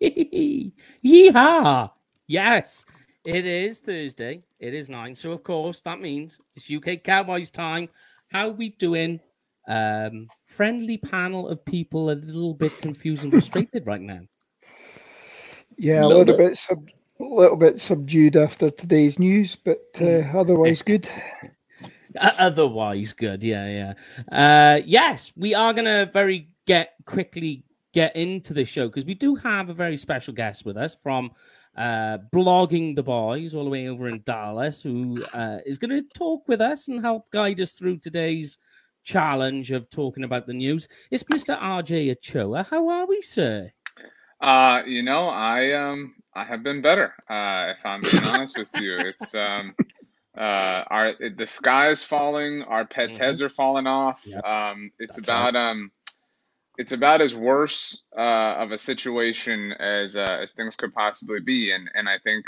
Yeehaw! Yes, it is Thursday. It is nine. So, of course, that means it's UK Cowboys time. How we doing? Um, friendly panel of people a little bit confused and frustrated right now. Yeah, a little, little bit, bit sub, a little bit subdued after today's news, but uh, otherwise good. Otherwise good, yeah, yeah. Uh, yes, we are gonna very get quickly get into the show because we do have a very special guest with us from uh, blogging the boys all the way over in Dallas, who uh, is going to talk with us and help guide us through today's challenge of talking about the news. It's Mr. RJ Ochoa. How are we, sir? Uh, you know, I um, I have been better. Uh, if I'm being honest with you, it's um, uh, our the sky is falling. Our pets' mm-hmm. heads are falling off. Yep. Um, it's That's about right. um it's about as worse uh, of a situation as uh, as things could possibly be, and and I think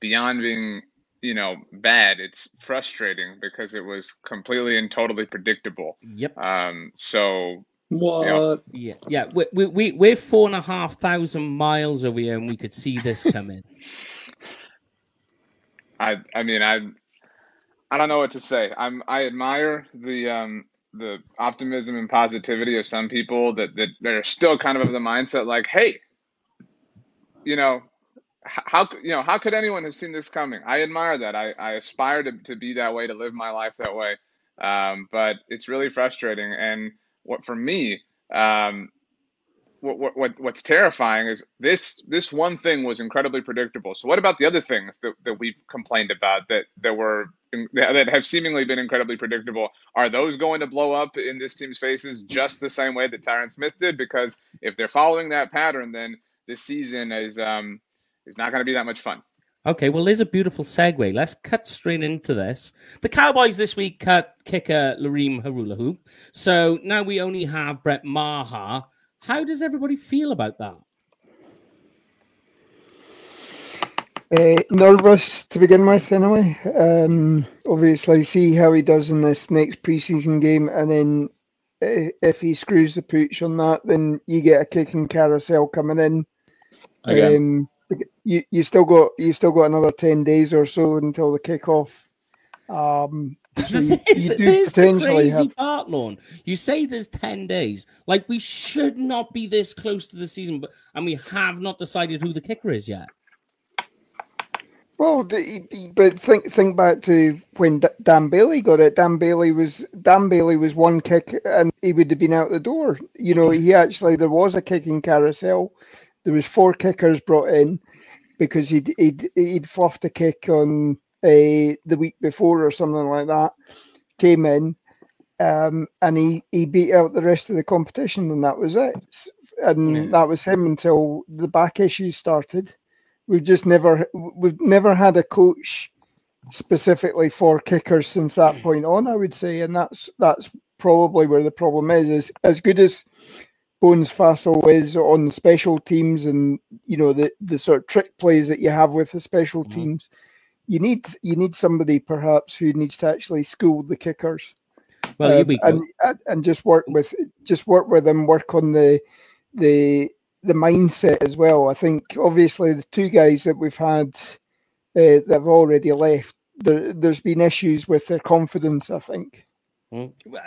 beyond being you know bad, it's frustrating because it was completely and totally predictable. Yep. Um. So. What? You know, yeah, yeah. We, we, we, we're four and a half thousand miles over here, and we could see this coming. I, I mean, I, I don't know what to say. I'm, I admire the, um, the optimism and positivity of some people that that, are still kind of of the mindset like, hey, you know, how you know how could anyone have seen this coming? I admire that. I, I aspire to, to be that way, to live my life that way. Um, but it's really frustrating. And what for me, um, what, what what's terrifying is this this one thing was incredibly predictable. So what about the other things that, that we've complained about that that were that have seemingly been incredibly predictable? Are those going to blow up in this team's faces just the same way that Tyron Smith did? Because if they're following that pattern, then this season is um is not going to be that much fun. Okay, well, there's a beautiful segue. Let's cut straight into this. The Cowboys this week cut kicker Lirim Hajrullahu. So now we only have Brett Maher how does everybody feel about that? Uh, nervous to begin with, anyway. Um, obviously, see how he does in this next preseason game, and then uh, if he screws the pooch on that, then you get a kicking carousel coming in. Um, you you still got you still got another ten days or so until the kickoff. Um, so there's, there's the crazy have... part, Lorne. You say there's 10 days. Like, we should not be this close to the season, but and we have not decided who the kicker is yet. Well, but think think back to when Dan Bailey got it. Dan Bailey was Dan Bailey was one kick, and he would have been out the door. You know, he actually there was a kicking carousel. There was four kickers brought in because he'd he'd, he'd fluffed a kick on uh, the week before or something like that, came in um, and he, he beat out the rest of the competition, and that was it. And yeah. that was him until the back issues started. We've just never we've never had a coach specifically for kickers since that point on. I would say, and that's that's probably where the problem is. Is as good as Bones Fassel is on the special teams and you know the the sort of trick plays that you have with the special mm-hmm. teams you need you need somebody perhaps who needs to actually school the kickers. Well, uh, and, and just work with just work with them, work on the the the mindset as well. I think obviously the two guys that we've had uh, that have already left, there, has been issues with their confidence. I think. Hmm.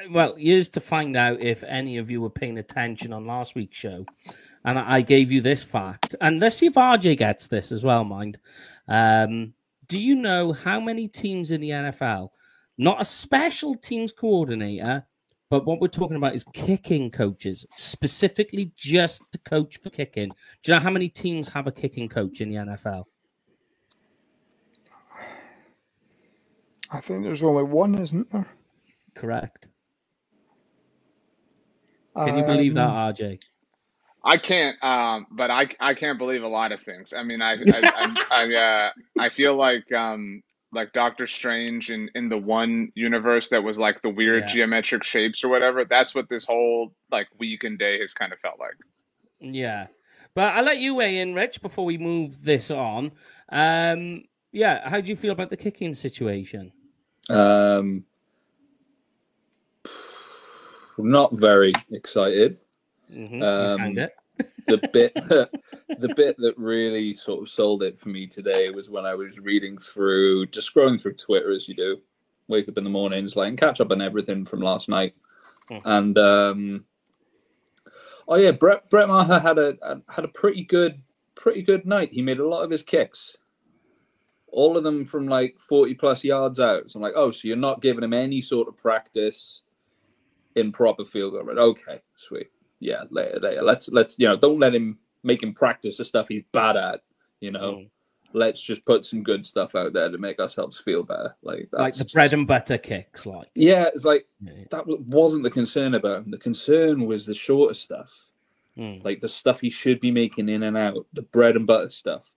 Well, here's to find out if any of you were paying attention on last week's show, and I gave you this fact, and let's see if RJ gets this as well. Mind. Um, do you know how many teams in the NFL, not a special teams coordinator, but what we're talking about is kicking coaches, specifically just to coach for kicking. Do you know how many teams have a kicking coach in the NFL? I think there's only one, isn't there? Correct. Can you believe that, um, RJ? I can't, um, but I, I can't believe a lot of things. I mean, I I I, I, uh, I feel like um, like Doctor Strange in in the one universe that was like the weird yeah. geometric shapes or whatever. That's what this whole like week and day has kind of felt like. Yeah, but I'll let you weigh in, Rich, before we move this on. Um, yeah, how do you feel about the kicking situation? Um, not very excited. Mm-hmm. Um, the bit the bit that really sort of sold it for me today was when I was reading through, just scrolling through Twitter as you do, wake up in the mornings, like and catch up on everything from last night, Hmm. and um, oh yeah, Brett Brett Maher had a had a pretty good pretty good night. He made a lot of his kicks, all of them from like forty plus yards out. So I'm like, oh, so you're not giving him any sort of practice in proper field goal? Right? Okay, sweet. Yeah, later, later. Let's let's you know, don't let him make him practice the stuff he's bad at. You know, Mm. let's just put some good stuff out there to make ourselves feel better. Like that's like the just- bread and butter kicks, like. yeah, it's like Yeah. that wasn't the concern about him. The concern was the shorter stuff, Mm. like the stuff he should be making in and out, the bread and butter stuff,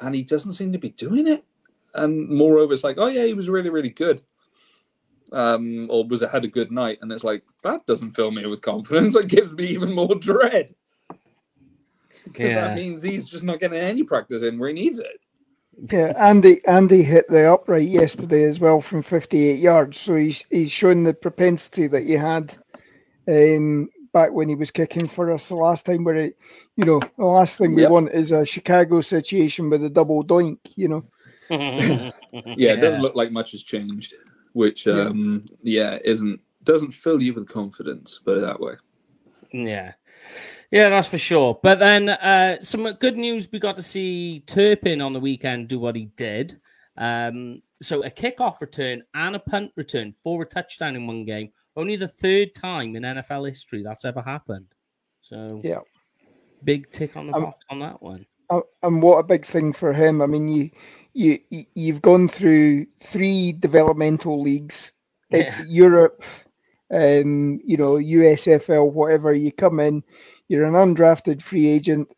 and he doesn't seem to be doing it. And moreover, it's like, oh yeah, he was really, really good, um, or was it had a good night, and it's like that doesn't fill me with confidence. It gives me even more dread because Yeah. that means he's just not getting any practice in where he needs it. Yeah, Andy Andy hit the upright yesterday as well from 58 yards, so he's he's shown the propensity that he had um, back when he was kicking for us the last time. Where it, you know, the last thing we Yep. want is a Chicago situation with a double doink. You know, yeah, it doesn't look like much has changed, which Yeah. um yeah, isn't doesn't fill you with confidence, put it that way. Yeah. Yeah, that's for sure. But then uh, some good news we got to see Turpin on the weekend do what he did. Um, so a kickoff return and a punt return for a touchdown in one game. Only the third time in NFL history that's ever happened. So yeah. big tick on the Um, box on that one. Uh, and what a big thing for him. I mean, you you you- you've gone through three developmental leagues, uh, Yeah. Europe, um, you know, USFL, whatever. You come in, you're an undrafted free agent,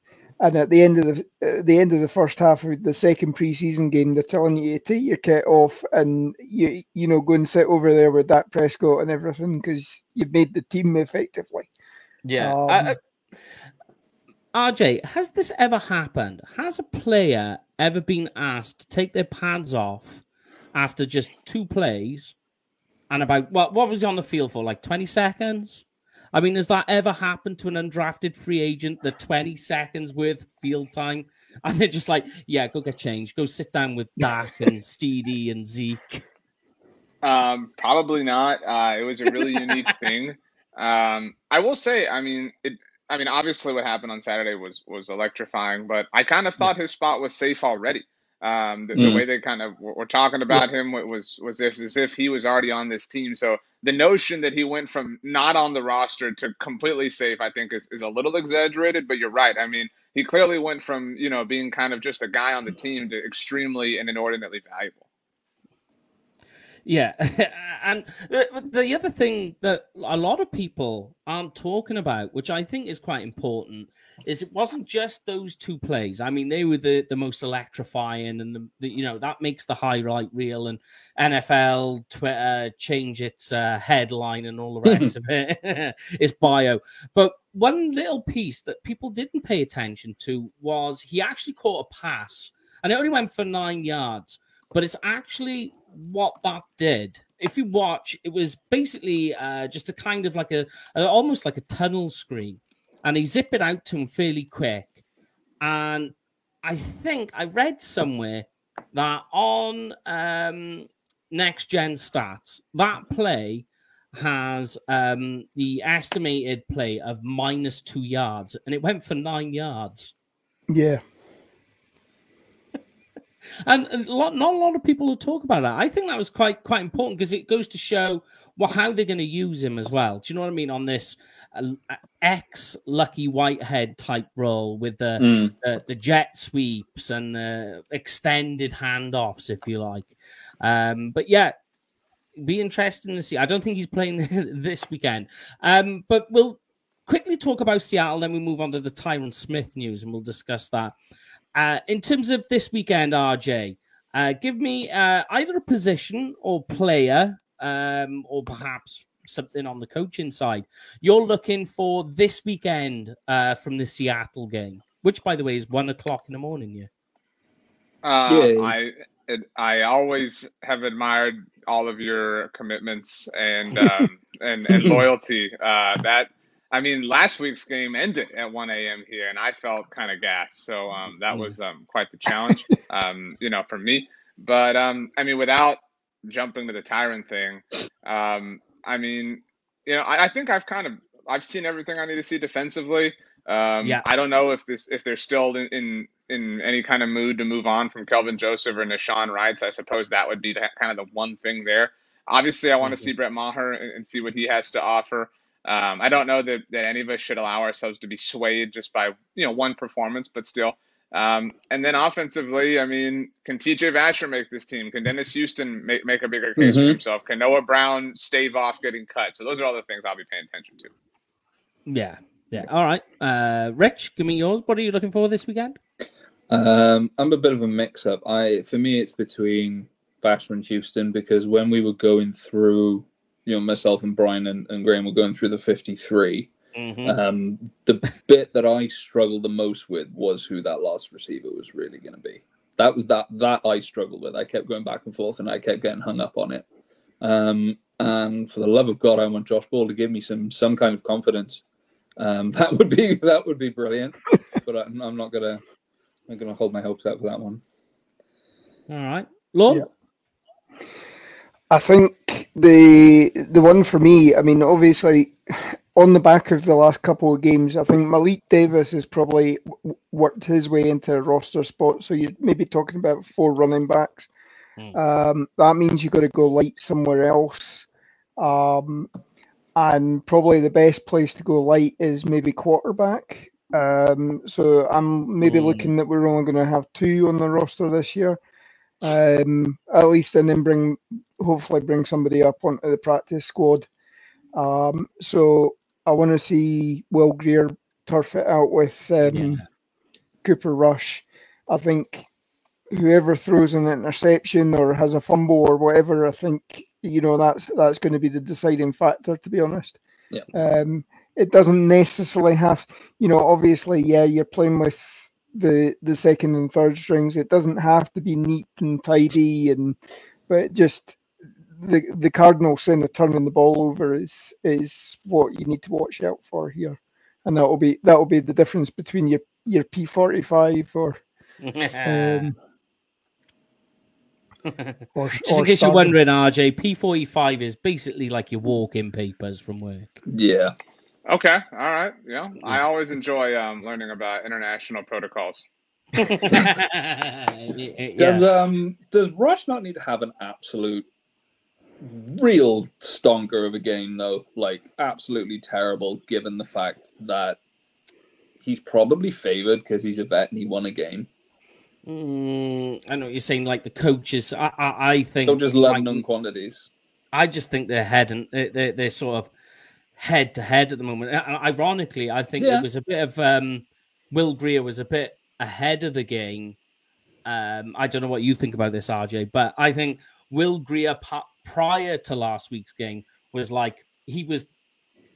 and at the end of the at the end of the first half of the second preseason game, they're telling you to take your kit off and you you know go and sit over there with Dak Prescott and everything because you've made the team effectively. Yeah. Um, Uh, uh, RJ, has this ever happened? Has a player ever been asked to take their pads off after just two plays and about what what was he on the field for? Like 20 seconds? I mean, has that ever happened to an undrafted free agent? The 20 seconds worth field time? And they're just like, yeah, go get changed. Go sit down with Dak and CeeDee and Zeke. Um, probably not. Uh, it was a really unique thing. Um, I will say, I mean, it. I mean, obviously, what happened on Saturday was was electrifying, but I kind of thought his spot was safe already. Um, the, the Mm. way they kind of were, were talking about him was was if, as if he was already on this team. So the notion that he went from not on the roster to completely safe, I think, is, is a little exaggerated. But you're right. I mean, he clearly went from you know being kind of just a guy on the team to extremely and inordinately valuable. Yeah, and the, the other thing that a lot of people aren't talking about, which I think is quite important, is it wasn't just those two plays. I mean, they were the, the most electrifying, and the, the you know that makes the highlight reel, and NFL Twitter change its uh, headline and all the rest of it, its bio. But one little piece that people didn't pay attention to was he actually caught a pass, and it only went for nine yards but it's actually what that did. If you watch, it was basically uh, just a kind of like a, a almost like a tunnel screen, and he zipped it out to him fairly quick. And I think I read somewhere that on um, next gen stats, that play has um, the estimated play of minus two yards, and it went for nine yards. Yeah. And a lot, not a lot of people will talk about that. I think that was quite quite important because it goes to show well how they're going to use him as well. Do you know what I mean on this uh, ex Lucky Whitehead type role with the, Mm. the the jet sweeps and the extended handoffs, if you like. Um, but yeah, be interesting to see. I don't think he's playing this weekend. Um, but we'll quickly talk about Seattle, then we move on to the Tyron Smith news, and we'll discuss that. Uh, in terms of this weekend, RJ, uh, give me uh, either a position or player, um, or perhaps something on the coaching side. You're looking for this weekend uh, from the Seattle game, which, by the way, is one o'clock in the morning. Yeah. Uh, Yeah. I it, I always have admired all of your commitments and um, and and loyalty. Uh, that I mean, last week's game ended at 1 a.m. here, and I felt kind of gassed. So um, that was um, quite the challenge, um, you know, for me. But um, I mean, without jumping to the Tyrant thing, um, I mean, you know, I, I think I've kind of I've seen everything I need to see defensively. Um, Yeah. I don't know if this if they're still in, in in any kind of mood to move on from Kelvin Joseph or Nahshon Wright. So I suppose that would be the, kind of the one thing there. Obviously, I want to Mhm. see Brett Maher and, and see what he has to offer. Um, I don't know that, that any of us should allow ourselves to be swayed just by you know one performance, but still. Um, and then offensively, I mean, can TJ Vasher make this team? Can Dennis Houston make, make a bigger case for Mhm. himself? Can Noah Brown stave off getting cut? So those are all the things I'll be paying attention to. Yeah, yeah. All right, uh, Rich, give me yours. What are you looking for this weekend? Um, I'm a bit of a mix-up. I for me, it's between Vasher and Houston because when we were going through, you know, myself and Brian and, and Graham were going through the 53. Mhm. Um, the bit that I struggled the most with was who that last receiver was really going to be. That was that that I struggled with. I kept going back and forth, and I kept getting hung up on it. Um, and for the love of God, I want Josh Ball to give me some some kind of confidence. Um, that would be that would be brilliant. but I'm, I'm not gonna I'm gonna hold my hopes out for that one. All right, Lord. Yeah. I think the the one for me, I mean, obviously, on the back of the last couple of games, I think Malik Davis has probably w- worked his way into a roster spot. So you're maybe talking about four running backs. Hmm. Um, that means you've got to go light somewhere else. Um, and probably the best place to go light is maybe quarterback. Um, so I'm maybe Hmm. looking that we're only going to have two on the roster this year um, at least, and then bring hopefully bring somebody up onto the practice squad. Um, so I want to see Will Grier turf it out with um, Yeah. Cooper Rush. I think whoever throws an interception or has a fumble or whatever, I think you know that's that's going to be the deciding factor. To be honest, Yeah. um, it doesn't necessarily have, you know, obviously, yeah, you're playing with the the second and third strings. It doesn't have to be neat and tidy, and but just the the cardinal sin of turning the ball over is is what you need to watch out for here, and that will be that will be the difference between your your P forty five or um, or, Just in or case you're wondering, RJ, P45 is basically like your walk-in papers from work. Yeah. Okay, all right. Yeah, I always enjoy um, learning about international protocols. yeah. Does um does Rush not need to have an absolute real stonker of a game though? Like absolutely terrible given the fact that he's probably favored because he's a vet and he won a game. Mm, I know what you're saying. Like the coaches, I, I, I think. Don't just love like, known quantities. I just think they're head and they're, they're sort of head to head at the moment. And Ironically, I think Yeah. it was a bit of um, Will Grier was a bit ahead of the game. Um, I don't know what you think about this, RJ, but I think Will Grier prior to last week's game was like he was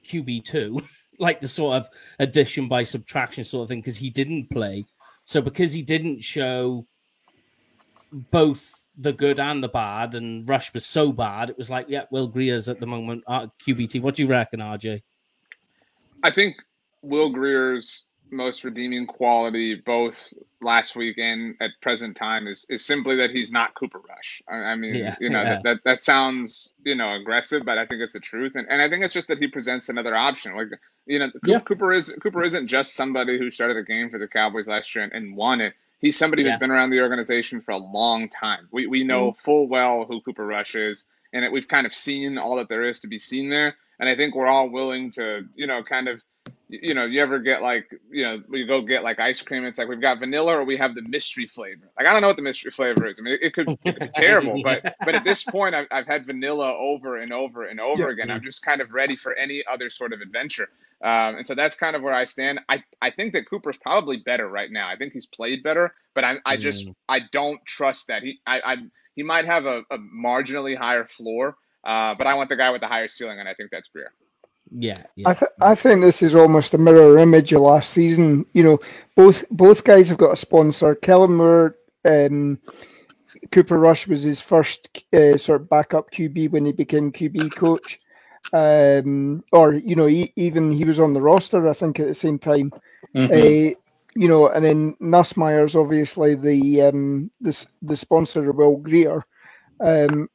QB two, like the sort of addition by subtraction sort of thing, because he didn't play. So because he didn't show both the good and the bad, and Rush was so bad, it was like, yeah, Will Grier's at the moment uh, QBT. What do you reckon, RJ? I think Will Grier's most redeeming quality, both last week and at present time, is is simply that he's not Cooper Rush. I, I mean, Yeah, you know, yeah. that, that that sounds you know aggressive, but I think it's the truth, and and I think it's just that he presents another option. Like you know, Yeah. Cooper is Cooper isn't just somebody who started the game for the Cowboys last year and, and won it. He's somebody Yeah. who's been around the organization for a long time. We we know mm-hmm. full well who Cooper Rush is, and it, we've kind of seen all that there is to be seen there. And I think we're all willing to, you know, kind of you you know, you ever get like, you know, we go get like ice cream. It's like we've got vanilla or we have the mystery flavor. Like I don't know what the mystery flavor is. I mean, it, it could, it could be terrible, but but at this point, I've, I've had vanilla over and over and over Yeah. again. I'm just kind of ready for any other sort of adventure. Um, and so that's kind of where I stand. I, I think that Cooper's probably better right now. I think he's played better, but I I just Mm. I don't trust that he I, I he might have a, a marginally higher floor. Uh, but I want the guy with the higher ceiling, and I think that's Grier. Yeah, yeah. I, th- I think this is almost a mirror image of last season. You know, both both guys have got a sponsor. Kellen Moore, um, Cooper Rush was his first uh, sort of backup QB when he became QB coach. Um, or you know, he, even he was on the roster, I think, at the same time. Mhm. Uh, you know, and then Nussmeier's obviously the um, the the sponsor of Will Grier. Um,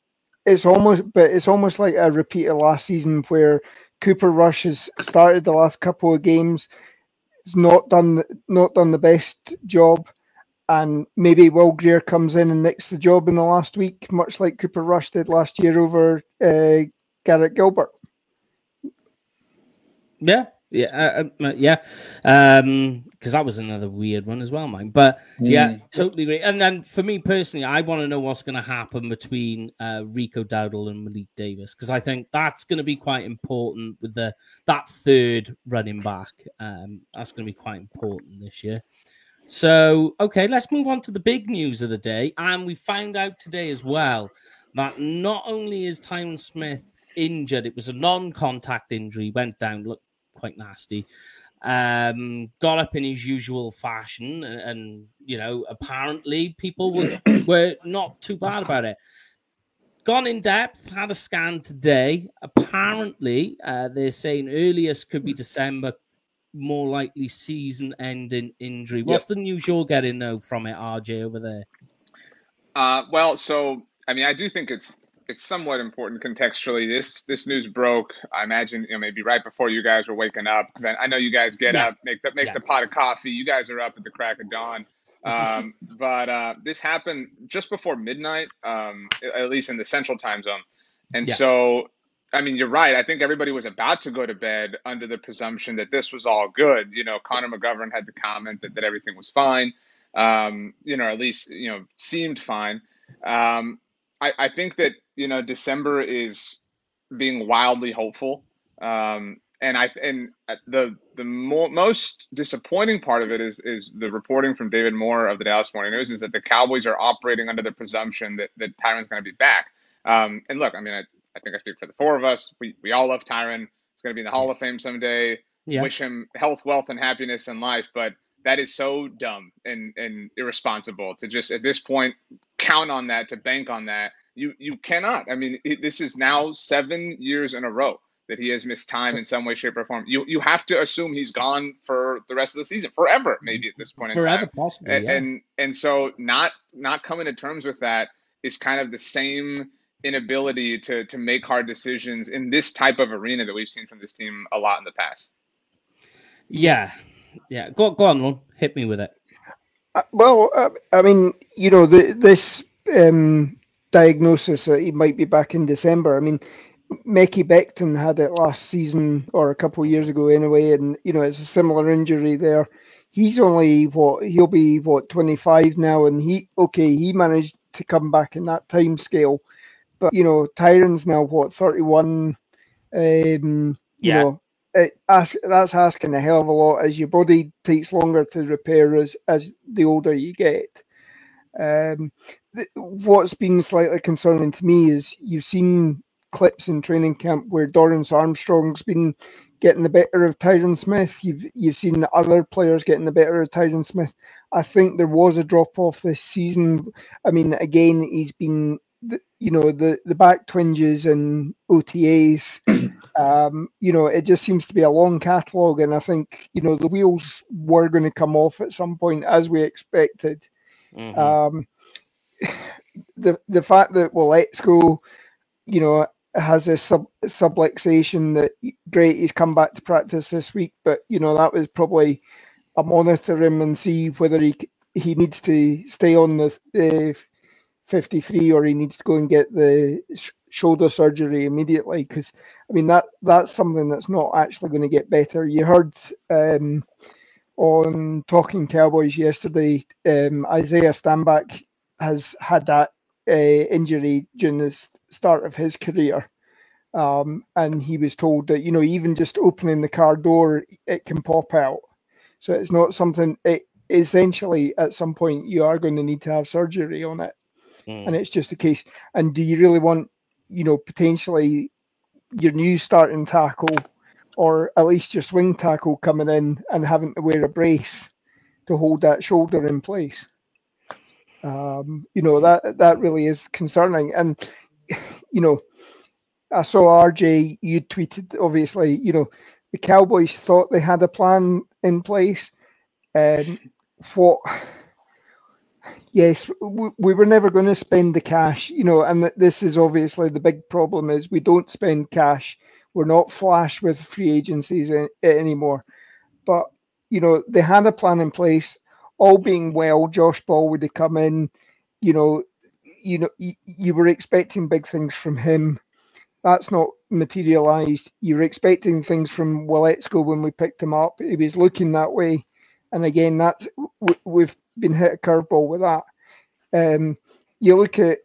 it's almost, but it's almost like a repeat of last season where Cooper Rush has started the last couple of games. It's not done not done the best job, and maybe Will Grier comes in and nicks the job in the last week, much like Cooper Rush did last year over uh, Garrett Gilbert. Yeah, yeah, uh, uh, yeah. Um, because that was another weird one as well, mine. But yeah, Mm. totally agree. And then for me personally, I want to know what's going to happen between uh, Rico Dowdle and Malik Davis because I think that's going to be quite important with the that third running back. Um, that's going to be quite important this year. So okay, let's move on to the big news of the day, and we found out today as well that not only is Tyron Smith injured, it was a non-contact injury, went down, looked quite nasty um, got up in his usual fashion, and, and you know, apparently people were were not too bad about it. Gone in depth, had a scan today. Apparently, uh, they're saying earliest could be December, more likely season-ending injury. What's the news you're getting though from it, RJ over there? Uh, well, so I mean, I do think it's it's somewhat important contextually. This this news broke. I imagine you know maybe right before you guys were waking up because I, I know you guys get Yeah. up, make the make Yeah. the pot of coffee. You guys are up at the crack of dawn. Um, but uh, this happened just before midnight, um, at least in the central time zone. And Yeah. so, I mean, you're right. I think everybody was about to go to bed under the presumption that this was all good. You know, Connor McGovern had the comment that, that everything was fine. Um, you know, at least you know seemed fine. Um, I, I think that you know December is being wildly hopeful, um, and I and the the more, most disappointing part of it is is the reporting from David Moore of the Dallas Morning News is that the Cowboys are operating under the presumption that that Tyron's going to be back. Um, and look, I mean, I, I think I speak for the four of us. We we all love Tyron. He's going to be in the Hall of Fame someday. Yeah, Wish him health, wealth, and happiness in life, but that is so dumb and, and irresponsible to just at this point count on that to bank on that you you cannot i mean it, this is now seven years in a row that he has missed time in some way shape or form you you have to assume he's gone for the rest of the season forever maybe at this point in forever time possibly. and, yeah. and and so not not coming to terms with that is kind of the same inability to to make hard decisions in this type of arena that we've seen from this team a lot in the past yeah, yeah. Go go on, Ron. Hit me with it. Uh, well, uh, I mean, you know, the, this um, diagnosis that he might be back in December. I mean, Mekhi Becton had it last season or a couple of years ago anyway, and you know, it's a similar injury there. He's only what he'll be what 25 now, and he okay, he managed to come back in that time scale, but you know, Tyron's now what 31. Um, you Yeah. know, it, ask, that's asking a hell of a lot as your body takes longer to repair as as the older you get. Um, what's been slightly concerning to me is you've seen clips in training camp where Dorance Armstrong's been getting the better of Tyron Smith. You've you've seen the other players getting the better of Tyron Smith. I think there was a drop off this season. I mean, again, he's been you know the the back twinges and OTAs. um, you know, it just seems to be a long catalogue, and I think you know the wheels were going to come off at some point as we expected. Mhm. Um, the the fact that Waletzko, you know, has a sub subluxation that great he's come back to practice this week, but you know that was probably a monitor him and see whether he he needs to stay on the uh, 53 or he needs to go and get the sh- shoulder surgery immediately because I mean that that's something that's not actually going to get better. You heard um, on Talking Cowboys yesterday, um, Isaiah Stanback has had that uh, injury during the start of his career. Um, and he was told that, you know, even just opening the car door, it can pop out. So it's not something, it essentially at some point you are going to need to have surgery on it. Mm. And it's just a case. And do you really want, you know, potentially your new starting tackle or at least your swing tackle coming in and having to wear a brace to hold that shoulder in place? Um, you know that that really is concerning, and you know, I saw RJ. You tweeted obviously. You know, the Cowboys thought they had a plan in place. Um, what? Yes, we, we were never going to spend the cash. You know, and this is obviously the big problem: is we don't spend cash. We're not flash with free agencies anymore. But you know, they had a plan in place. All being well, Josh Ball would have come in. You know, you know, you, you were expecting big things from him. That's not materialised. You were expecting things from Waletzko when we picked him up. He was looking that way, and again, that's we've been hit a curveball with that. Um, you look at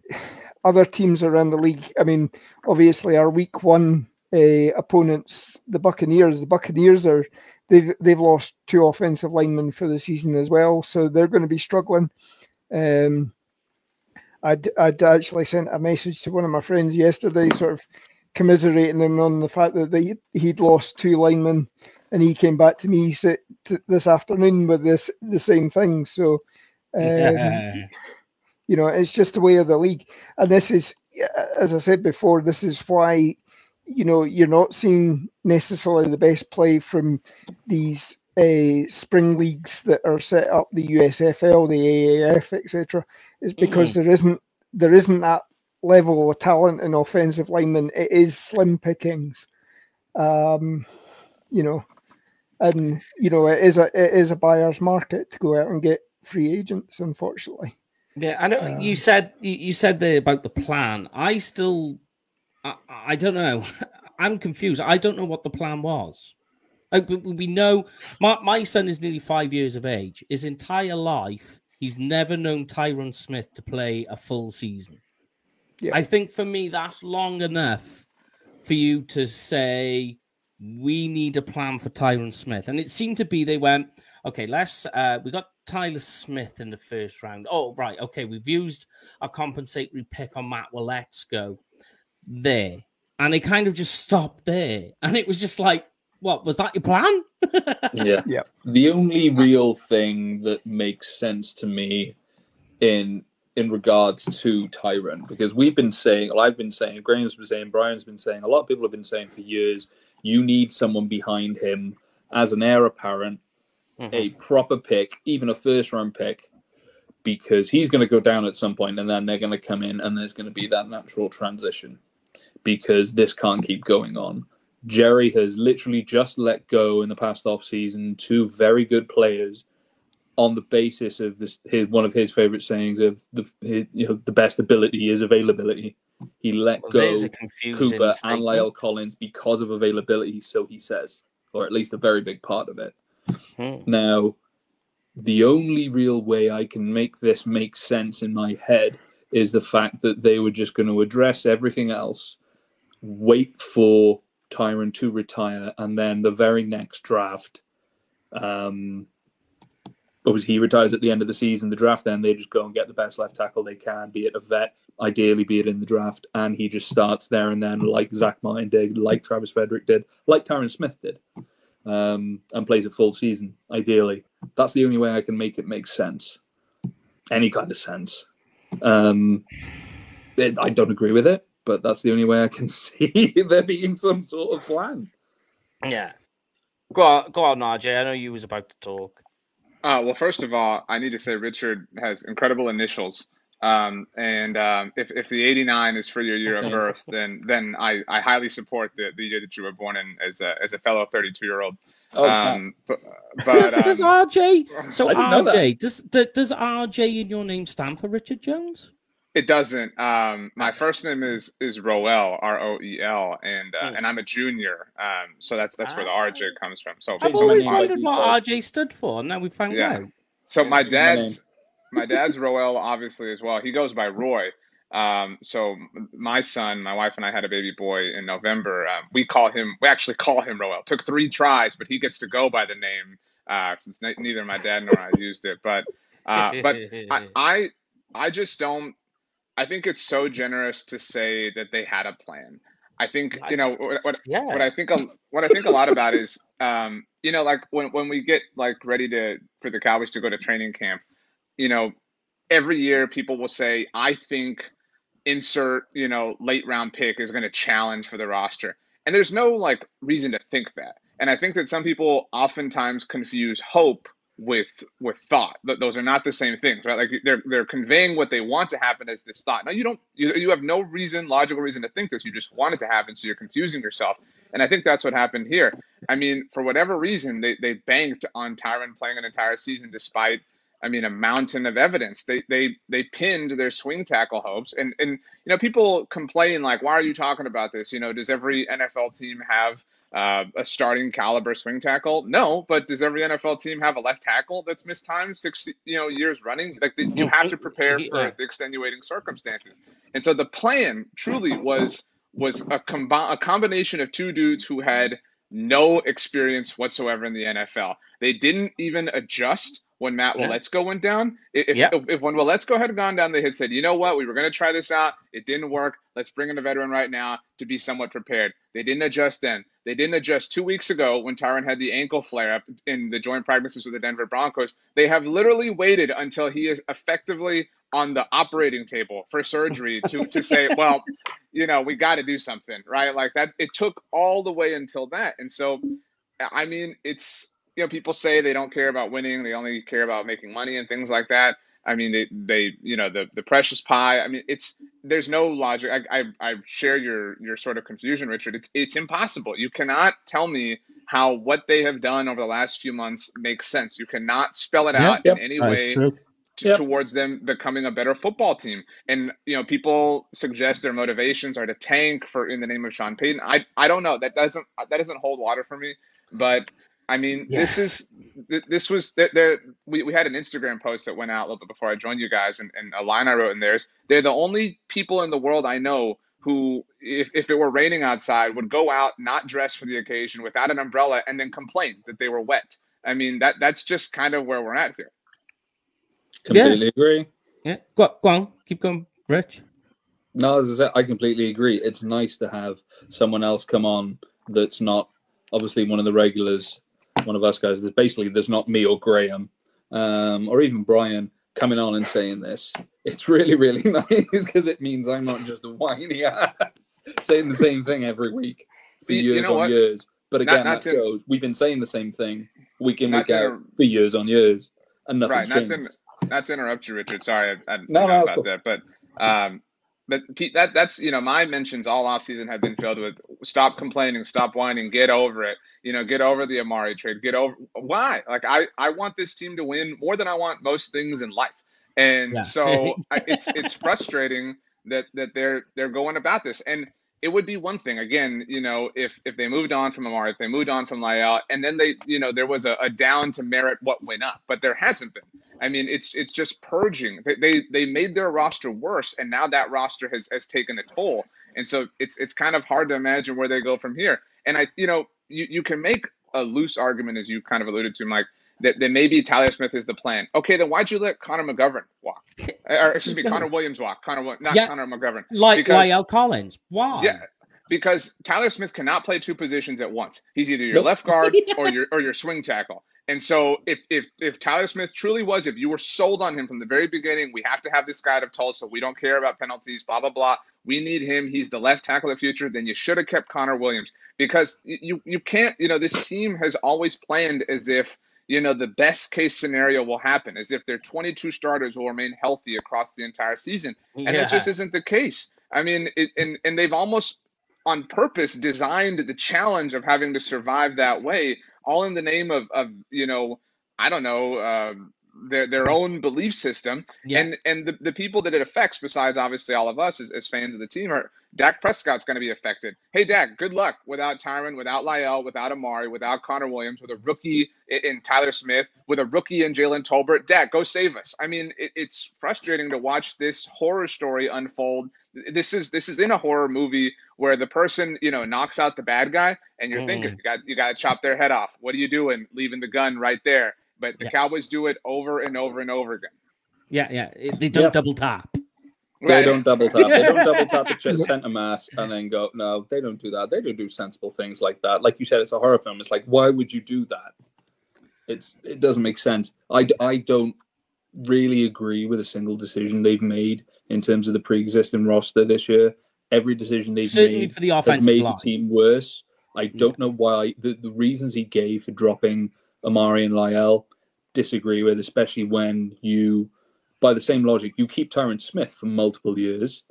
other teams around the league. I mean, obviously, our week one uh, opponents, the Buccaneers. The Buccaneers are they've they've lost two offensive linemen for the season as well, so they're going to be struggling. Um, I'd, I'd actually sent a message to one of my friends yesterday, sort of commiserating them on the fact that they, he'd lost two linemen, and he came back to me this afternoon with this the same thing. So, um, you know, it's just the way of the league, and this is, as I said before, this is why you know you're not seeing necessarily the best play from these uh, spring leagues that are set up, the USFL, the AAF, etc., is because mm-hmm. there isn't there isn't that level of talent in offensive linemen. It is slim pickings, um, you know, and you know it is a it is a buyer's market to go out and get free agents. Unfortunately. Yeah, I know um, you said you said there about the plan. I still, I, I don't know. I'm confused. I don't know what the plan was. Like, we know my, my son is nearly five years of age. His entire life, he's never known Tyron Smith to play a full season. Yeah. I think for me, that's long enough for you to say we need a plan for Tyron Smith. And it seemed to be they went, okay, let's uh we got Tyler Smith in the first round. Oh, right, okay, we've used a compensatory pick on Matt. Well, let's go there. And it kind of just stopped there. And it was just like, what was that your plan? yeah. Yeah. The only real thing that makes sense to me in in regards to Tyron, because we've been saying, well, I've been saying, Graham's been saying, Brian's been saying, a lot of people have been saying for years, you need someone behind him as an heir apparent, mm-hmm. a proper pick, even a first round pick, because he's going to go down at some point and then they're going to come in and there's going to be that natural transition because this can't keep going on. Jerry has literally just let go in the past off season two very good players on the basis of this his one of his favorite sayings of the his, you know the best ability is availability. He let well, go Cooper and La'el Collins because of availability, so he says, or at least a very big part of it. Hmm. Now, the only real way I can make this make sense in my head is the fact that they were just going to address everything else, wait for Tyron to retire, and then the very next draft, um, obviously he retires at the end of the season. The draft, then they just go and get the best left tackle they can, be it a vet, ideally be it in the draft, and he just starts there and then, like Zack Martin did, like Travis Frederick did, like Tyron Smith did, um, and plays a full season. Ideally, that's the only way I can make it make sense, any kind of sense. Um, it, I don't agree with it but that's the only way I can see there being some sort of plan. Yeah. Go on, go on, RJ. I know you was about to talk. Uh, well, first of all, I need to say Richard has incredible initials. Um, and um, if, if the 89 is for your year of birth, then then I, I highly support the, the year that you were born in as a, as a fellow 32 year old. Oh, um, but, but does, um, does RJ so RJ does does RJ in your name stand for Richard Jones? It doesn't. Um, my first name is is Roel, R O E L, and uh, hmm. and I'm a junior. Um, so that's that's where the RJ ah. comes from. So I've always wondered what RJ stood for. Now we found yeah. out. So my dad's my dad's Roel, obviously as well. He goes by Roy. Um, so my son, my wife, and I had a baby boy in November. Um, we call him. We actually call him Roel. Took three tries, but he gets to go by the name uh, since neither my dad nor I used it. But uh, but I, I I just don't I think it's so generous to say that they had a plan. I think you know what what, yeah. what I think a, what I think a lot about is um, you know like when when we get like ready to for the Cowboys to go to training camp, you know, every year people will say I think insert, you know, late round pick is going to challenge for the roster. And there's no like reason to think that. And I think that some people oftentimes confuse hope with with thought. Those are not the same things, right? Like they're they're conveying what they want to happen as this thought. Now you don't. You, you have no reason, logical reason to think this. You just want it to happen, so you're confusing yourself. And I think that's what happened here. I mean, for whatever reason, they they banked on Tyron playing an entire season despite. I mean, a mountain of evidence. They they they pinned their swing tackle hopes, and and you know people complain like, why are you talking about this? You know, does every NFL team have uh, a starting caliber swing tackle? No, but does every NFL team have a left tackle that's missed time six you know years running? Like the, you have to prepare for the extenuating circumstances. And so the plan truly was was a, combi- a combination of two dudes who had no experience whatsoever in the NFL. They didn't even adjust when Matt yeah. Waletzko went down. If, yep. if, if when Waletzko had gone down, they had said, you know what, we were going to try this out. It didn't work. Let's bring in a veteran right now to be somewhat prepared. They didn't adjust then. They didn't adjust two weeks ago when Tyron had the ankle flare up in the joint practices with the Denver Broncos. They have literally waited until he is effectively on the operating table for surgery to, to say, well, you know, we got to do something, right? Like that. It took all the way until that. And so, I mean, it's, you know, people say they don't care about winning, they only care about making money and things like that. I mean, they, they, you know, the, the precious pie. I mean, it's there's no logic. I, I, I share your your sort of confusion, Richard. It's it's impossible. You cannot tell me how what they have done over the last few months makes sense. You cannot spell it out yep, in any way to, yep. towards them becoming a better football team. And you know, people suggest their motivations are to tank for in the name of Sean Payton. I I don't know. That doesn't that doesn't hold water for me. But I mean, yeah. this is this was there. there we, we had an Instagram post that went out a little bit before I joined you guys, and, and a line I wrote in theirs. They're the only people in the world I know who, if, if it were raining outside, would go out not dressed for the occasion without an umbrella and then complain that they were wet. I mean, that that's just kind of where we're at here. Completely yeah. agree. Yeah, go, go on, keep going, Rich. No, as I said, I completely agree. It's nice to have someone else come on that's not obviously one of the regulars one of us guys. There's basically there's not me or Graham um, or even Brian coming on and saying this. It's really really nice because it means I'm not just a whiny ass saying the same thing every week for you, years you know on what? years. But again, not, not that to, shows we've been saying the same thing week in week out for years on years, and nothing right, changed. Not to, not to interrupt you, Richard. Sorry, I, I no, no, about cool. that, but. Um, but that that's you know my mentions all off season have been filled with stop complaining, stop whining, get over it. You know, get over the Amari trade. Get over why? Like I I want this team to win more than I want most things in life. And yeah. so I, it's it's frustrating that that they're they're going about this. And it would be one thing again, you know, if if they moved on from Amari, if they moved on from La'el, and then they, you know, there was a, a down to merit what went up, but there hasn't been. I mean, it's it's just purging. They, they they made their roster worse, and now that roster has has taken a toll. And so it's it's kind of hard to imagine where they go from here. And I, you know, you, you can make a loose argument, as you kind of alluded to, Mike, that, that maybe Tyler Smith is the plan. Okay, then why'd you let Connor McGovern walk? Uh, or excuse me, Connor Williams walk. Connor, not yeah, Connor McGovern. Like La'el Collins. Why? Yeah, because Tyler Smith cannot play two positions at once. He's either your left guard yeah. or your or your swing tackle. And so if if if Tyler Smith truly was, if you were sold on him from the very beginning, we have to have this guy out of Tulsa. We don't care about penalties, blah blah blah. We need him. He's the left tackle of the future. Then you should have kept Connor Williams because you you can't. You know this team has always planned as if you know the best case scenario will happen, as if their 22 starters will remain healthy across the entire season, and yeah. that just isn't the case. I mean, it, and and they've almost on purpose designed the challenge of having to survive that way all in the name of, of you know, I don't know, uh, their their own belief system. Yeah. And and the, the people that it affects, besides obviously all of us as, as fans of the team, are Dak Prescott's going to be affected. Hey, Dak, good luck without Tyron, without La'el, without Amari, without Connor Williams, with a rookie in Tyler Smith, with a rookie in Jalen Tolbert. Dak, go save us. I mean, it, it's frustrating to watch this horror story unfold. This is this is in a horror movie where the person you know knocks out the bad guy, and you're mm. thinking you got you got to chop their head off. What are you doing, leaving the gun right there? But the yeah. Cowboys do it over and over and over again. Yeah, yeah, they don't double tap. They don't double tap. They don't double tap the center mass and then go. No, they don't do that. They don't do sensible things like that. Like you said, it's a horror film. It's like, why would you do that? It's it doesn't make sense. I I don't really agree with a single decision they've made in terms of the pre-existing roster this year. Every decision they've Certainly made for the has offensive made line. the team worse. I don't know why the, the reasons he gave for dropping Amari and La'el disagree with, especially when you, by the same logic, you keep Tyron Smith for multiple years.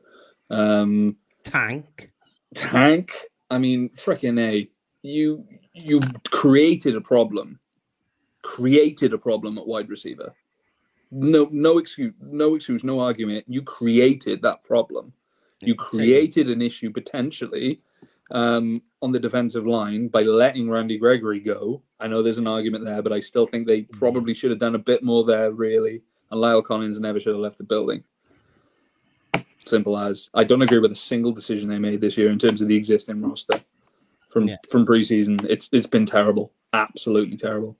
Um, Tank. Tank, I mean, freaking a, you you created a problem, created a problem at wide receiver. No, no excuse, no excuse, no argument. You created that problem. You created an issue potentially um, on the defensive line by letting Randy Gregory go. I know there's an argument there, but I still think they probably should have done a bit more there, really. And La'el Collins never should have left the building. Simple as. I don't agree with a single decision they made this year in terms of the existing roster from Yeah. from preseason. It's it's been terrible, absolutely terrible.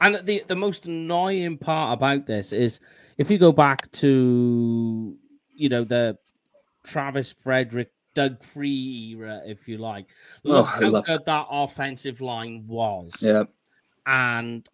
And the the most annoying part about this is if you go back to you know the Travis Frederick, Doug Free era, if you like. Look Oh, how good that offensive line was. Yeah, And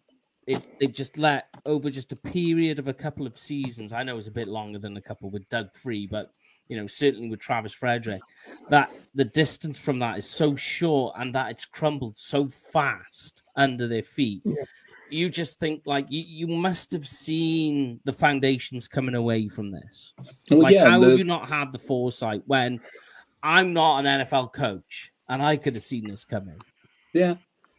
it they've just let over just a period of a couple of seasons. I know it's a bit longer than a couple with Doug Free, but you know, certainly with Travis Frederick, that the distance from that is so short and that it's crumbled so fast under their feet. Yeah. You just think like you, you must have seen the foundations coming away from this. well, like, yeah. how the- have you not had the foresight when I'm not an NFL coach and I could have seen this coming? Yeah,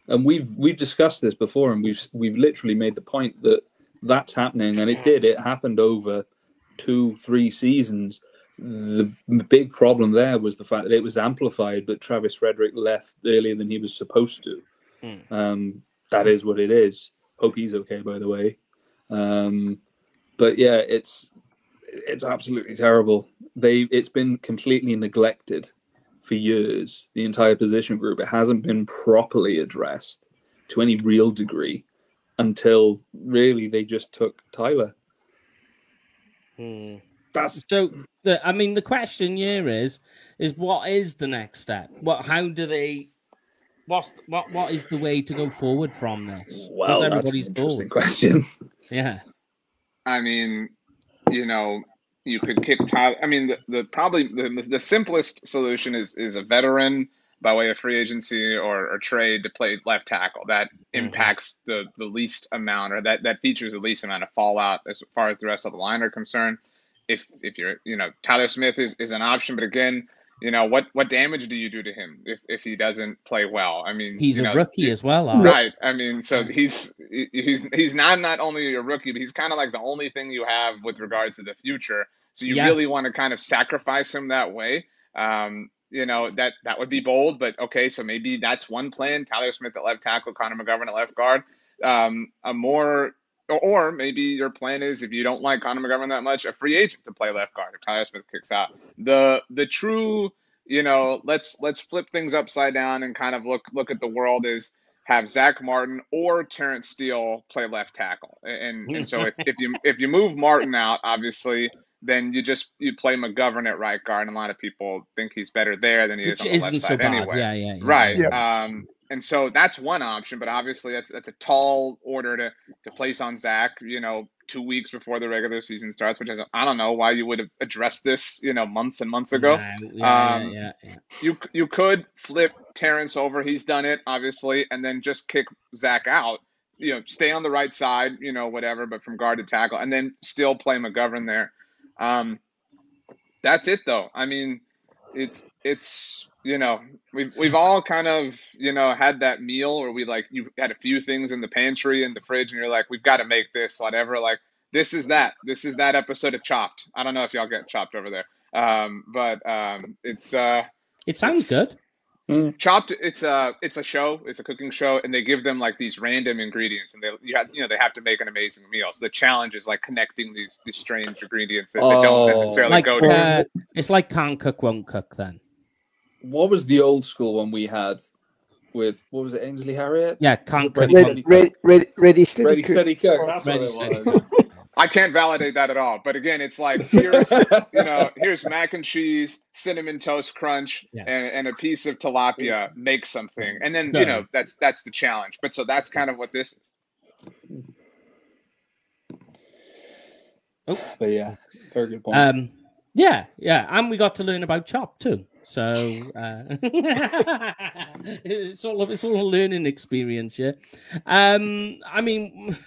and we've we've discussed this before, and we've we've literally made the point that that's happening, and it did. It happened over two, three seasons. The big problem there was the fact that it was amplified that Travis Frederick left earlier than he was supposed to. Hmm. Um, that is what it is. Hope he's okay, by the way. Um, but yeah, it's it's absolutely terrible. They it's been completely neglected for years, the entire position group. It hasn't been properly addressed to any real degree until really they just took Tyler. Hmm. That's So the I mean the question here is is what is the next step? What how do they what's what what is the way to go forward from this? well, What's that's an everybody's interesting thoughts? question. Yeah. I mean, you know, you could kick Tyler. I mean, the, the probably the, the simplest solution is is a veteran by way of free agency or, or trade to play left tackle. That Mhm. impacts the the least amount, or that that features the least amount of fallout as far as the rest of the line are concerned. If if you're, you know, Tyler Smith is, is an option, but again, you know, what what damage do you do to him if, if he doesn't play well? I mean, He's a know, rookie as well. Art. Right. I mean, so he's he's he's not not only a rookie, but he's kind of like the only thing you have with regards to the future. So you Yeah. really want to kind of sacrifice him that way. Um, you know that that would be bold, but okay. So maybe that's one plan: Tyler Smith at left tackle, Connor McGovern at left guard. Um, a more or, or maybe your plan is if you don't like Connor McGovern that much, a free agent to play left guard if Tyler Smith kicks out. The the true you know, let's let's flip things upside down and kind of look look at the world is have Zack Martin or Terrence Steele play left tackle. And and so if, if you if you move Martin out, obviously, then you just you play McGovern at right guard, and a lot of people think he's better there than he is on the isn't left so side bad. anyway. Yeah, yeah, yeah. Right. Yeah. Um, and so that's one option, but obviously that's that's a tall order to to place on Zack. You know, two weeks before the regular season starts, which is I don't know why you would have addressed this. You know, months and months ago. Yeah, yeah, Um, yeah, yeah. You you could flip Terrence over. He's done it, obviously, and then just kick Zack out. You know, stay on the right side. You know, whatever, but from guard to tackle, and then still play McGovern there. Um, that's it, though. I mean, it's it's you know we've we've all kind of you know had that meal or we like you've had a few things in the pantry and the fridge, and you're like, we've got to make this whatever. Like this is that. This is that episode of Chopped. I don't know if y'all get Chopped over there, um, but um, it's uh. It sounds good. Chopped. It's a it's a show. It's a cooking show, and they give them like these random ingredients, and they you have you know they have to make an amazing meal. So the challenge is like connecting these these strange ingredients that they Oh. don't necessarily Like go to. uh, it's like can't cook, won't cook. Then What was the old school one we had with what was it, Ainsley Harriott? yeah, can't cook. Ready, won't steady, Ready, ready, ready, steady, Ready, cook. steady, cook. That's Ready, what steady it was. I can't validate that at all. But again, it's like here's you know here's mac and cheese, cinnamon toast crunch, Yeah. and, and a piece of tilapia. Make something, and then No. you know that's that's the challenge. But so that's kind of what this is. Oh, but yeah, very good point. Um, Yeah, yeah, and we got to learn about Chop too. So uh, it's all it's all a learning experience, yeah. Um, I mean,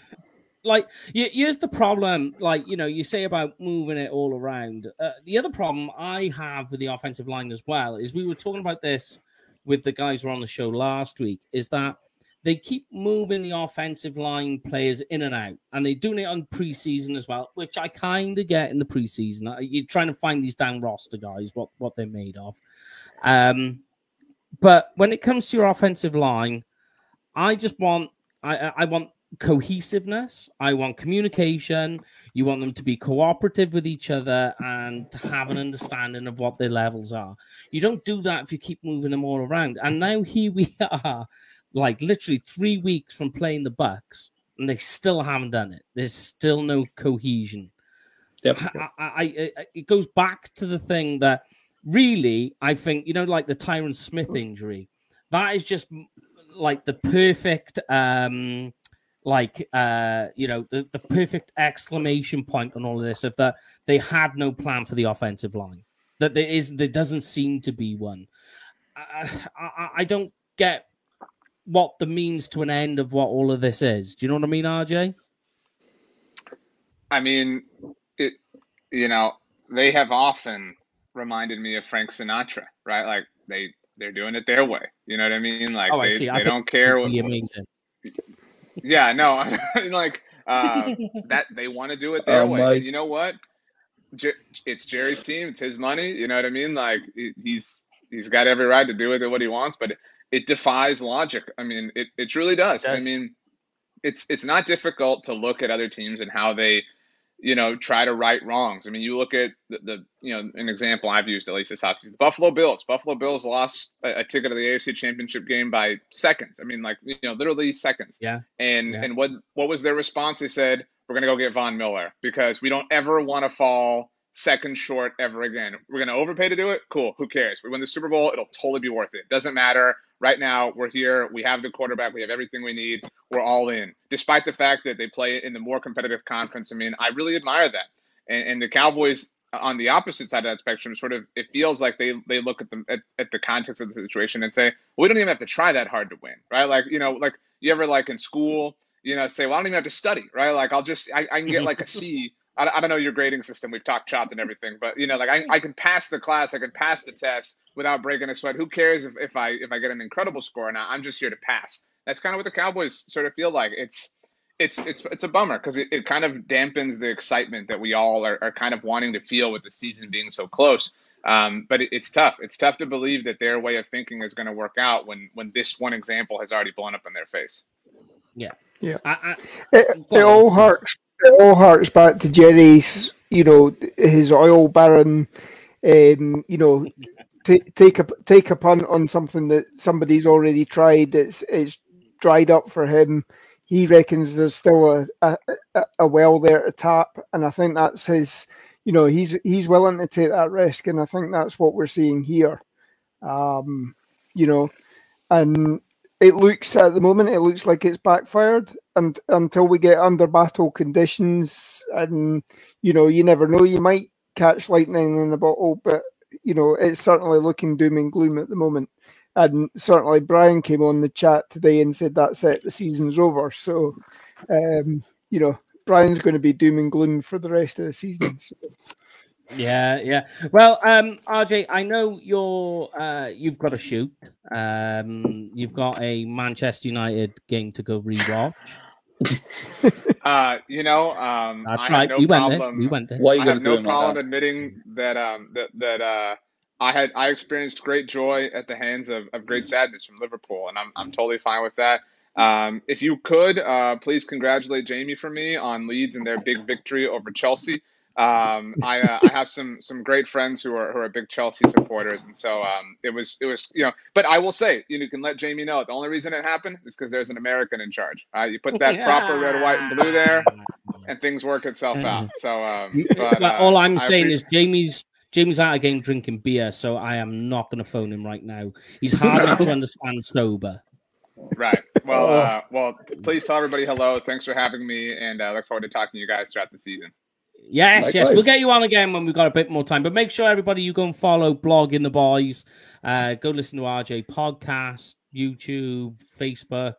like here's the problem. Like you know, you say about moving it all around. Uh, the other problem I have with the offensive line as well is we were talking about this with the guys who were on the show last week. Is that they keep moving the offensive line players in and out, and they're doing it on preseason as well, which I kind of get in the preseason. You're trying to find these down roster guys, what what they're made of. Um, but when it comes to your offensive line, I just want I I want cohesiveness. I want communication. You want them to be cooperative with each other and to have an understanding of what their levels are. You don't do that if you keep moving them all around. And now here we are like literally three weeks from playing the Bucks, and they still haven't done it. There's still no cohesion. Yep. I, I, I, it goes back to the thing that really I think you know, like the Tyron Smith injury. That is just like the perfect, um, like uh, you know, the, the perfect exclamation point on all of this of that they had no plan for the offensive line. That there is, there doesn't seem to be one. I, I, I don't get what the means to an end of what all of this is. Do you know what I mean, RJ? I mean, it. You know, they have often reminded me of Frank Sinatra, right? Like they they're doing it their way. You know what I mean? Like oh, they, see. they don't care what. Amazing. Yeah, no, like uh, that they want to do it their Oh, way. Mike. And you know what? Jer- it's Jerry's team. It's his money. You know what I mean? Like he's he's got every right to do with it what he wants, but it, it defies logic. I mean, it, it truly does. It I mean, it's it's not difficult to look at other teams and how they, you know, try to right wrongs. I mean, you look at the, the you know an example I've used at least this offseason, the Buffalo Bills. Buffalo Bills lost a, a ticket to the AFC Championship game by seconds. I mean, like you know, literally seconds. Yeah. And Yeah. and what what was their response? They said, "We're gonna go get Von Miller because we don't ever want to fall second short ever again. We're gonna overpay to do it. Cool. Who cares? We win the Super Bowl. It'll totally be worth it. Doesn't matter. Right now, we're here. We have the quarterback. We have everything we need. We're all in. Despite the fact that they play in the more competitive conference. I mean, I really admire that. And, and the Cowboys on the opposite side of that spectrum, sort of, it feels like they they look at the at, at the context of the situation and say, well, we don't even have to try that hard to win, right? Like you know, like you ever like in school, you know, say, well, I don't even have to study, right? Like I'll just I, I can get like a C. I, don't know your grading system. We've talked chopped and everything, but you know, like I, I can pass the class, I can pass the test without breaking a sweat. Who cares if, if I if I get an incredible score or not? I'm just here to pass. That's kind of what the Cowboys sort of feel like. It's it's it's it's a bummer because it, it kind of dampens the excitement that we all are, are kind of wanting to feel with the season being so close. Um, but it, it's tough. It's tough to believe that their way of thinking is going to work out when when this one example has already blown up in their face. I, I, It, it all harks. It all harks back to Jerry's. You know, his oil baron. Um, you know, take a take a punt on something that somebody's already tried. It's it's dried up for him. He reckons there's still a, a, a- a well there to tap, and I think that's his. You know, he's he's willing to take that risk, and I think that's what we're seeing here. Um, you know, and it looks at the moment it looks like it's backfired and until we get under battle conditions and you know you never know you might catch lightning in the bottle but you know it's certainly looking doom and gloom at the moment and certainly brian came on the chat today and said that's it the season's over so um you know brian's going to be doom and gloom for the rest of the season so. yeah, yeah. Well, um, RJ, I know you're uh, you've got a shoot. Um, you've got a Manchester United game to go rewatch. Uh, you know, um, That's I right. have no we went there. problem. We went there. Why are you I have no problem like admitting that um that that uh I had I experienced great joy at the hands of, of great sadness from Liverpool, and I'm I'm totally fine with that. Um, if you could, uh, please congratulate Jamie for me on Leeds and their big victory over Chelsea. Um, I uh, I have some some great friends who are who are big Chelsea supporters, and so um, it was it was you know. But I will say, you know, you can let Jamie know the only reason it happened is because there's an American in charge. Uh, you put that proper red, white, and blue there, and things work itself out. So, um, but Well, uh, all I'm I saying appre- is Jamie's Jamie's out again drinking beer, so I am not going to phone him right now. He's hard enough to understand sober. right. Well, Oh. uh, well, please tell everybody hello. Thanks for having me, and I uh, look forward to talking to you guys throughout the season. Yes, Likewise. yes. We'll get you on again when we've got a bit more time. But make sure everybody you go and follow Blogging the Boys. Uh, go listen to RJ podcast, YouTube, Facebook,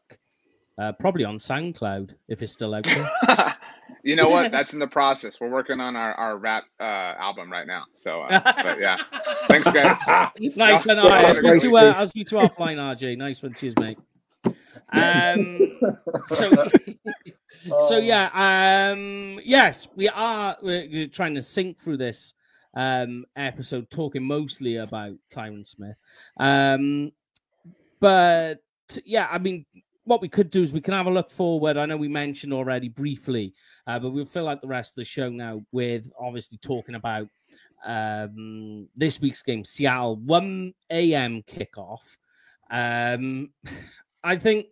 uh, probably on SoundCloud if it's still out there. you know what? That's in the process. We're working on our, our rap uh, album right now. So, uh, but yeah. Thanks, guys. nice one. Yeah, All right, I'll nice speak to uh, I'll speak to offline, RJ. Nice one. Cheers, mate. Um, so, so yeah, um, yes, we are we're, trying to sync through this um episode, talking mostly about Tyron Smith. Um, but yeah, I mean, what we could do is we can have a look forward. I know we mentioned already briefly, uh, but we'll fill out the rest of the show now with obviously talking about um, this week's game, Seattle, 1 a.m. kickoff. Um, I think,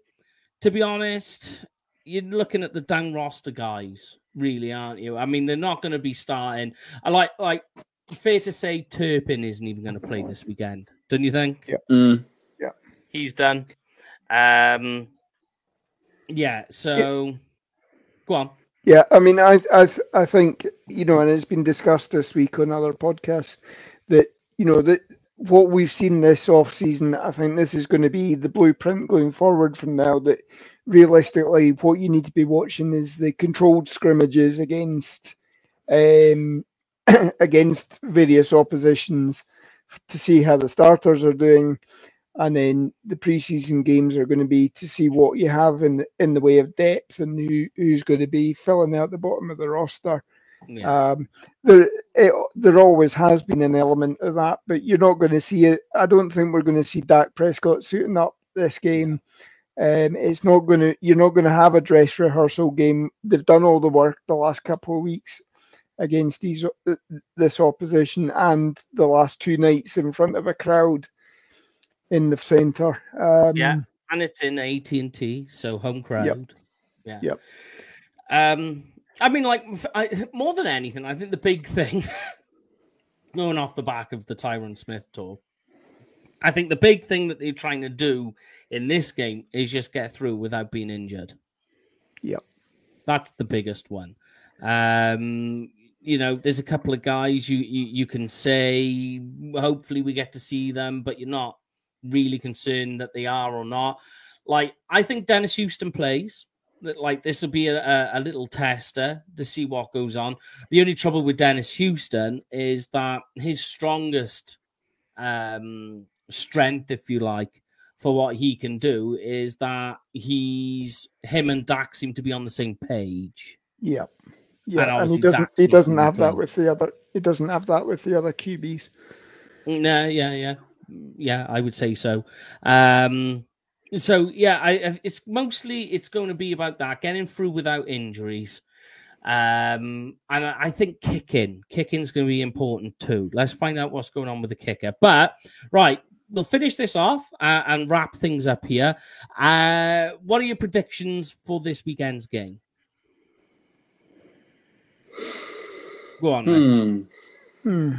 to be honest, you're looking at the Dan roster guys, really, aren't you? I mean, they're not going to be starting. I like, like, fair to say, Turpin isn't even going to play this weekend, don't you think? Yeah, mm. Yeah, he's done. Um, yeah. So, go on. Yeah, I mean, I, I, I think you know, and it's been discussed this week on other podcasts that you know that what we've seen this off season. I think this is going to be the blueprint going forward from now. That realistically, what you need to be watching is the controlled scrimmages against, um, against various oppositions to see how the starters are doing and then the preseason games are going to be to see what you have in the, in the way of depth and who, who's going to be filling out the bottom of the roster. Yeah. Um, there, it, there always has been an element of that, but you're not going to see it. I don't think we're going to see Dak Prescott suiting up this game. Um, it's not going to. You're not going to have a dress rehearsal game. They've done all the work the last couple of weeks against these uh, this opposition and the last two nights in front of a crowd in the centre. Um, Yeah. and it's in AT and T, so home crowd. Yeah. Yep. Um, I mean, like I, more than anything, I think the big thing going off the back of the Tyron Smith tour, I think the big thing that they're trying to do in this game is just get through without being injured. Yep. That's the biggest one. Um, you know, there's a couple of guys you, you you can say hopefully we get to see them, but you're not really concerned that they are or not. Like I think Dennis Houston plays. Like this will be a, a, a little tester to see what goes on. The only trouble with Dennis Houston is that his strongest um strength, if you like, for what he can do is that he's him and Dak seem to be on the same page. Yeah, yeah, and, he doesn't. Dak's He doesn't have that with the other. He doesn't have that with the other QBs. No, yeah, yeah, yeah. I would say so. Um, so yeah, I, it's mostly it's going to be about that getting through without injuries. Um, and I, I think kicking, kicking's going to be important too. Let's find out what's going on with the kicker. But right, we'll finish this off uh, and wrap things up here. Uh, what are your predictions for this weekend's game? Go on. Hmm. Hmm.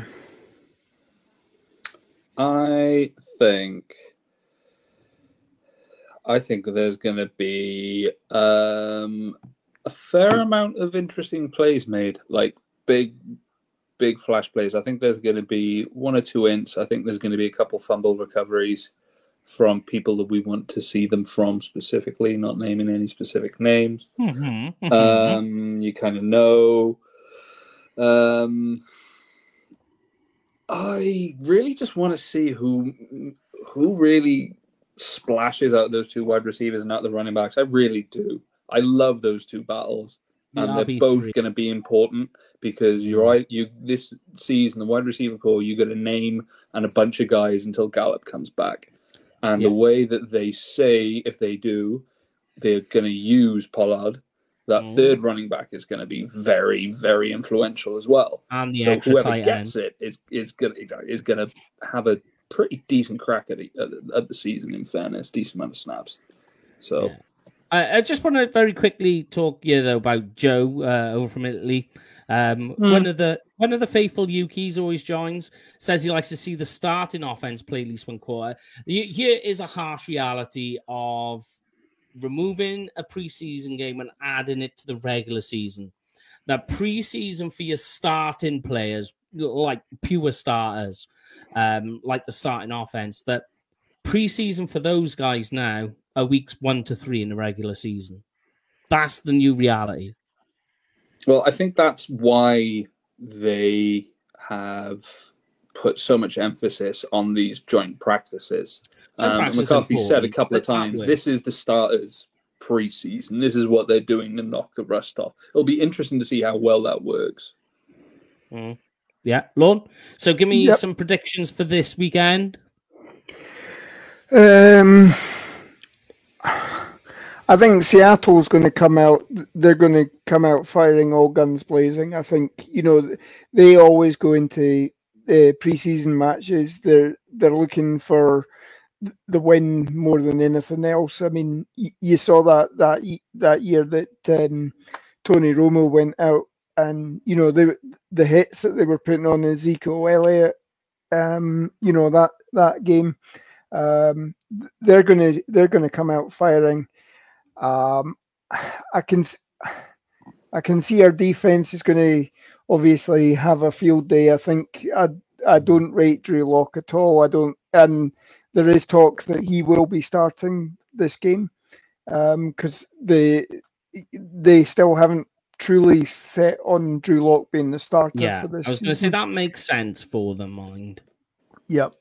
I think I think there's going to be um, a fair amount of interesting plays made, like big, big flash plays. I think there's going to be one or two ints. I think there's going to be a couple fumble recoveries from people that we want to see them from specifically, not naming any specific names. Mhm, mhm. Um, you kind of know. Um, I really just want to see who who really splashes out those two wide receivers and out the running backs. I really do. I love those two battles, and they're both going to be important because you're right. You this season the wide receiver corps you got a name and a bunch of guys until Gallup comes back, and Yeah. the way that they say if they do, they're going to use Pollard. That Mm. third running back is going to be very, very influential as well. and the so extra whoever tight gets end. it is is going is going to have a pretty decent crack at, the- at the season. In fairness, decent amount of snaps. So Yeah. I, I just want to very quickly talk yeah though about Joe uh, over from Italy. Um, One of the one of the faithful Yukis always joins. Says he likes to see the starting offense play at least one quarter. Here is a harsh reality of removing a preseason game and adding it to the regular season. that pre-season for your starting players, like pure starters, um, like the starting offense, that pre-season for those guys now are weeks one to three in the regular season. That's the new reality. Well, I think that's why they have put so much emphasis on these joint practices. Joint Um, practice McCarthy said a couple of times, win. this is the starters pre-season. This is what they're doing to knock the rust off. It'll be interesting to see how well that works. Yeah, Lorne. So give me Yep. some predictions for this weekend. Um, I think Seattle's going to come out. They're going to come out firing all guns blazing. I think you know they always go into the preseason matches. They're they're looking for the win more than anything else. I mean, y- you saw that that that year that um, Tony Romo went out, and you know the the hits that they were putting on Ezekiel Elliott. Um, you know that that game um, they're gonna they're gonna come out firing. Um, I can I can see our defense is going to obviously have a field day. I think I I don't rate Drew Lock at all. I don't, and there is talk that he will be starting this game because they they still haven't truly set on Drew Lock being the starter Yeah, for this. I was going to say that makes sense for the mind. Yep.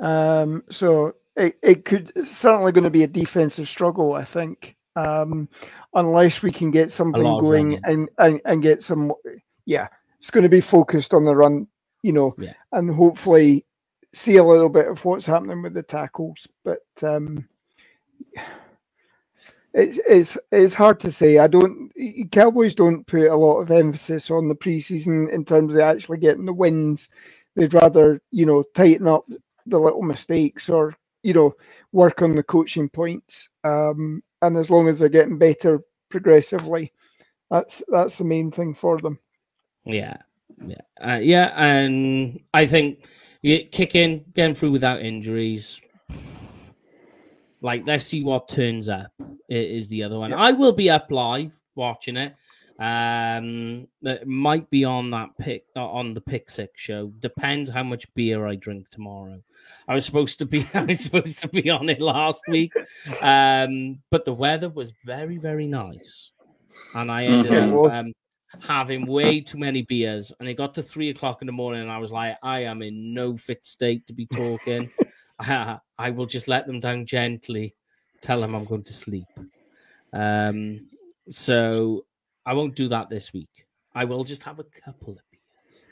Um, so it, it could certainly going to be a defensive struggle, I think, um, unless we can get something going and, and and get some. Yeah, it's going to be focused on the run, you know, Yeah. and hopefully see a little bit of what's happening with the tackles. But um, it's it's it's hard to say. I don't. Cowboys don't put a lot of emphasis on the preseason in terms of actually getting the wins. They'd rather you know tighten up the little mistakes or you know work on the coaching points. Um, and as long as they're getting better progressively, that's that's the main thing for them. Yeah, yeah, uh, yeah, and I think yeah, kicking, getting through without injuries. Like, let's see what turns up. Is the other one? Yeah. I will be up live watching it. Um, it might be on that pick uh, on the pick six show. Depends how much beer I drink tomorrow. I was supposed to be I was supposed to be on it last week, um, but the weather was very very nice, and I ended. Up um, having way too many beers. And it got to three o'clock in the morning, and I was like, I am in no fit state to be talking. I, I will just let them down gently, tell them I'm going to sleep. Um, so I won't do that this week. I will just have a couple of beers.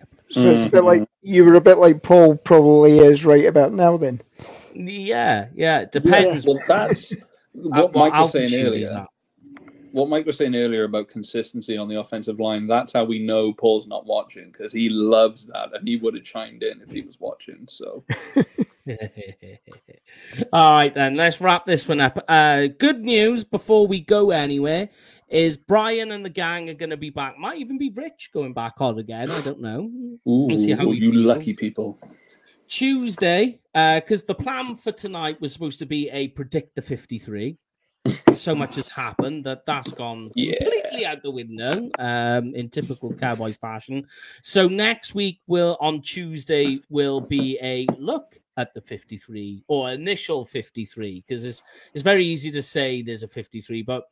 Couple of- So it's a bit like you were a bit like Paul probably is right about now. Then Yeah, yeah, it depends. Well, that's what what Mike was saying earlier. What Mike was saying earlier about consistency on the offensive line. That's how we know Paul's not watching because he loves that, and he would have chimed in if he was watching. So All right, then let's wrap this one up. Uh, good news before we go anywhere is Brian and the gang are going to be back. Might even be Rich going back on again. I don't know. Ooh, We'll see how he you feels. lucky people. Tuesday, Uh because the plan for tonight was supposed to be a predict the 53. So much has happened that that's gone Yeah. completely out the window um, in typical Cowboys fashion. So next week will on Tuesday will be a look at the 53 or initial 53 because it's it's very easy to say there's a 53, but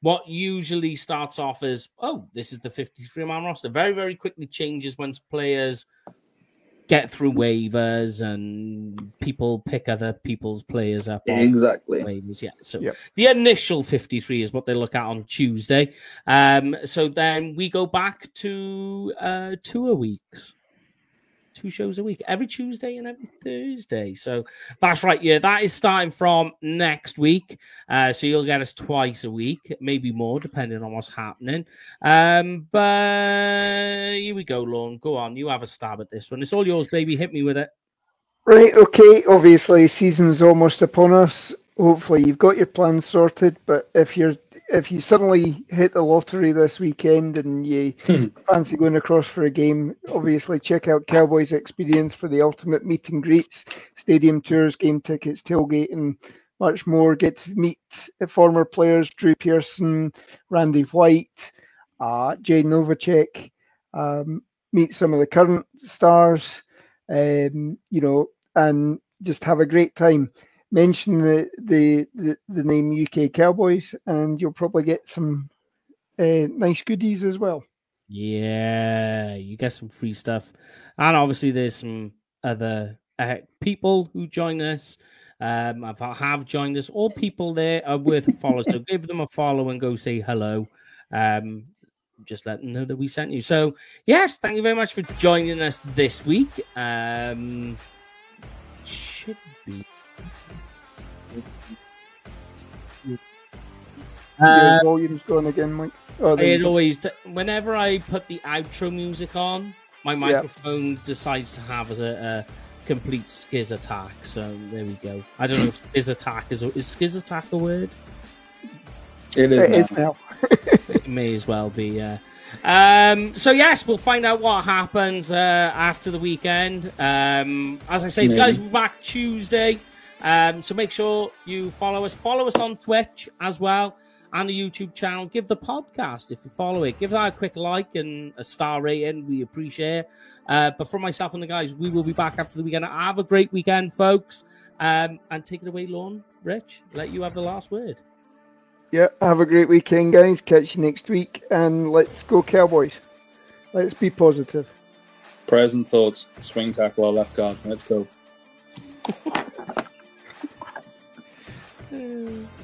what usually starts off as oh this is the 53 man roster very very quickly changes once players get through waivers and people pick other people's players up Exactly. waivers. Yeah. So Yep. the initial 53 is what they look at on Tuesday. Um, so then we go back to uh two weeks. Two shows a week, every Tuesday and every Thursday. So that's right. Yeah, that is starting from next week. Uh, so you'll get us twice a week, maybe more, depending on what's happening. Um, but here we go, Lorne. Go on. You have a stab at this one. It's all yours, baby. Hit me with it. Right, okay. Obviously, season's almost upon us. Hopefully, you've got your plans sorted. But if you're if you suddenly hit the lottery this weekend and you fancy going across for a game, obviously check out Cowboys Experience for the ultimate meet and greets, stadium tours, game tickets, tailgate, and much more. Get to meet former players Drew Pearson, Randy White, uh, Jay Novacek, um, meet some of the current stars, um, you know, and just have a great time. Mention the, the, the, the name UK Cowboys, and you'll probably get some uh, nice goodies as well. Yeah, you get some free stuff, and obviously there's some other uh, people who join us. Um, have, have joined us. All people there are worth a follow, so give them a follow and go say hello. Um, just let them know that we sent you. So yes, thank you very much for joining us this week. Um, should be. Your Uh, volume's gone again, Mike. Oh, it you go. always, whenever I put the outro music on, my microphone decides to have a, a complete skiz attack. So there we go. I don't know if skiz attack is is skiz attack a word. It It is is now. now. It may as well be. Yeah. Um, so yes, we'll find out what happens uh, after the weekend. Um, as I say, Maybe. guys will be back Tuesday. Um, so make sure you follow us. Follow us on Twitch as well and the YouTube channel. Give the podcast if you follow it. Give that a quick like and a star rating. We appreciate. it. Uh, but for myself and the guys, we will be back after the weekend. Have a great weekend, folks. Um, and take it away, Lorne. Rich, let you have the last word. Yeah, have a great weekend, guys. Catch you next week, and let's go Cowboys. Let's be positive. Prayers and thoughts. Swing tackle or left guard. Let's go. Mm.